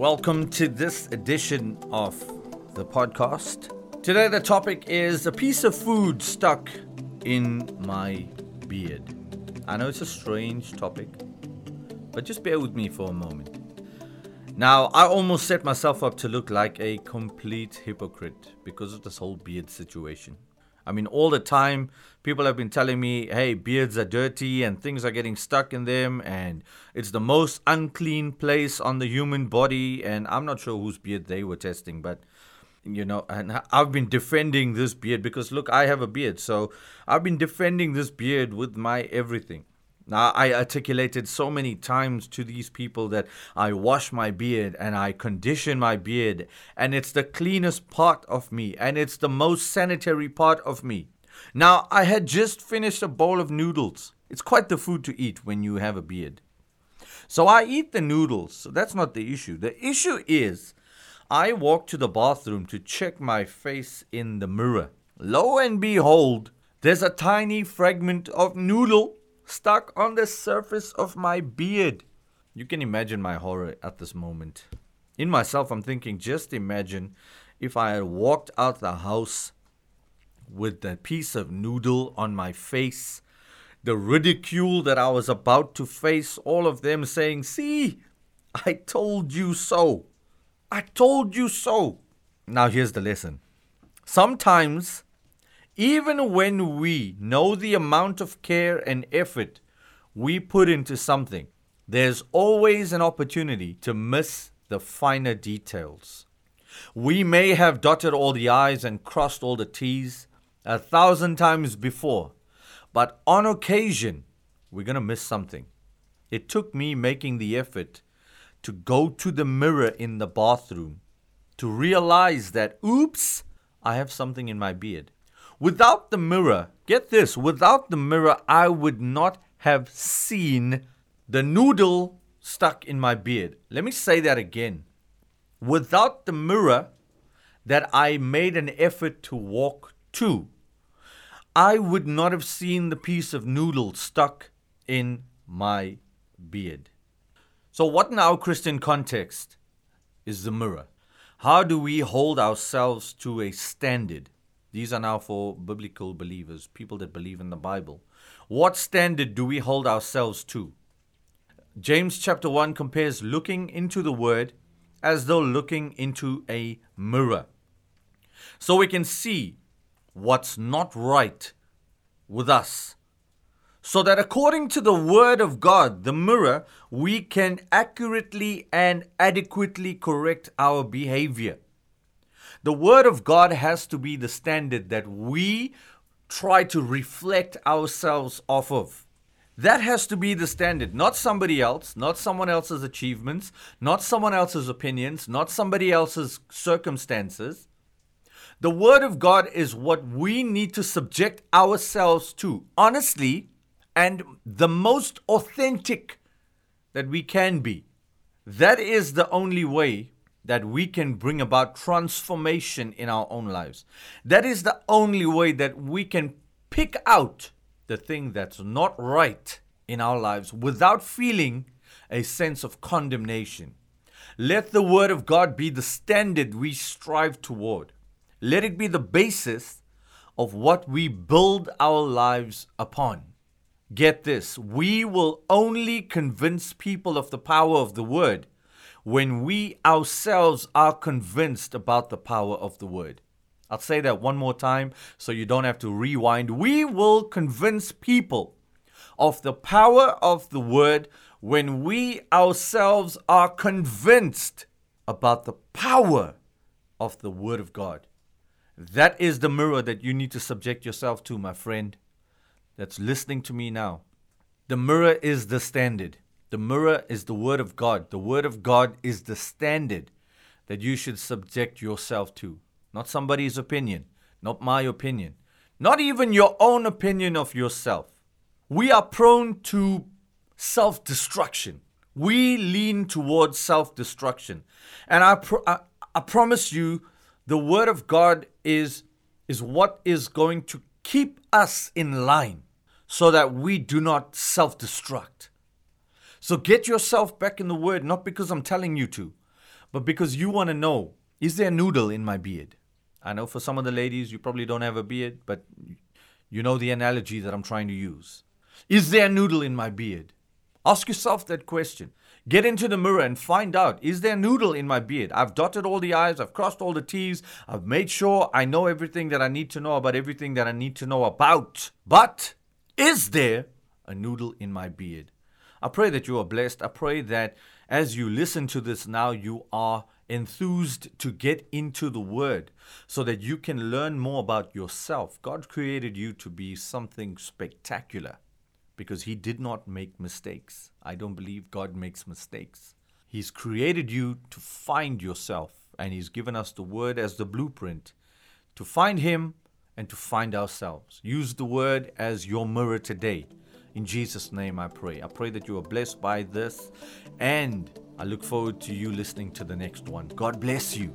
Welcome to this edition of the podcast. Today, the topic is a piece of food stuck in my beard. I know it's a strange topic, but just bear with me for a moment. Now, I almost set myself up to look like a complete hypocrite because of this whole beard situation. I mean, all the time, people have been telling me, hey, beards are dirty and things are getting stuck in them, and it's the most unclean place on the human body. And I'm not sure whose beard they were testing, but you know, and I've been defending this beard because look, I have a beard, so I've been defending this beard with my everything. Now, I articulated so many times to these people that I wash my beard and I condition my beard, and it's the cleanest part of me, and it's the most sanitary part of me. Now, I had just finished a bowl of noodles. It's quite the food to eat when you have a beard. So I eat the noodles. So that's not the issue. The issue is I walk to the bathroom to check my face in the mirror. Lo and behold, there's a tiny fragment of noodle stuck on the surface of my beard. You can imagine my horror at this moment. In myself, I'm thinking, just imagine if I had walked out the house with that piece of noodle on my face, the ridicule that I was about to face, all of them saying, See, I told you so. I told you so. Now, here's the lesson. Sometimes even when we know the amount of care and effort we put into something, there's always an opportunity to miss the finer details. We may have dotted all the I's and crossed all the T's a thousand times before, but on occasion, we're going to miss something. It took me making the effort to go to the mirror in the bathroom to realize that, oops, I have something in my beard. Without the mirror, get this, without the mirror, I would not have seen the noodle stuck in my beard. Let me say that again. Without the mirror that I made an effort to walk to, I would not have seen the piece of noodle stuck in my beard. So, what in our Christian context is the mirror? How do we hold ourselves to a standard? These are now for biblical believers, people that believe in the Bible. What standard do we hold ourselves to? James chapter 1 compares looking into the Word as though looking into a mirror. So we can see what's not right with us. So that according to the Word of God, the mirror, we can accurately and adequately correct our behavior. The Word of God has to be the standard that we try to reflect ourselves off of. That has to be the standard, not somebody else, not someone else's achievements, not someone else's opinions, not somebody else's circumstances. The Word of God is what we need to subject ourselves to, honestly, and the most authentic that we can be. That is the only way that we can bring about transformation in our own lives. That is the only way that we can pick out the thing that's not right in our lives without feeling a sense of condemnation. Let the Word of God be the standard we strive toward. Let it be the basis of what we build our lives upon. Get this, we will only convince people of the power of the Word when we ourselves are convinced about the power of the word. I'll say that one more time so you don't have to rewind. We will convince people of the power of the word when we ourselves are convinced about the power of the word of God. That is the mirror that you need to subject yourself to, my friend, that's listening to me now. The mirror is the standard. The mirror is the Word of God. The Word of God is the standard that you should subject yourself to. Not somebody's opinion, not my opinion, not even your own opinion of yourself. We are prone to self destruction. We lean towards self destruction. And I, I, I promise you, the Word of God is, is what is going to keep us in line so that we do not self destruct. So get yourself back in the Word, not because I'm telling you to, but because you want to know is there a noodle in my beard? I know for some of the ladies, you probably don't have a beard, but you know the analogy that I'm trying to use. Is there a noodle in my beard? Ask yourself that question. Get into the mirror and find out is there a noodle in my beard? I've dotted all the I's, I've crossed all the T's, I've made sure I know everything that I need to know about everything that I need to know about. But is there a noodle in my beard? I pray that you are blessed. I pray that as you listen to this now, you are enthused to get into the Word so that you can learn more about yourself. God created you to be something spectacular because He did not make mistakes. I don't believe God makes mistakes. He's created you to find yourself, and He's given us the Word as the blueprint to find Him and to find ourselves. Use the Word as your mirror today. In Jesus' name I pray. I pray that you are blessed by this and I look forward to you listening to the next one. God bless you.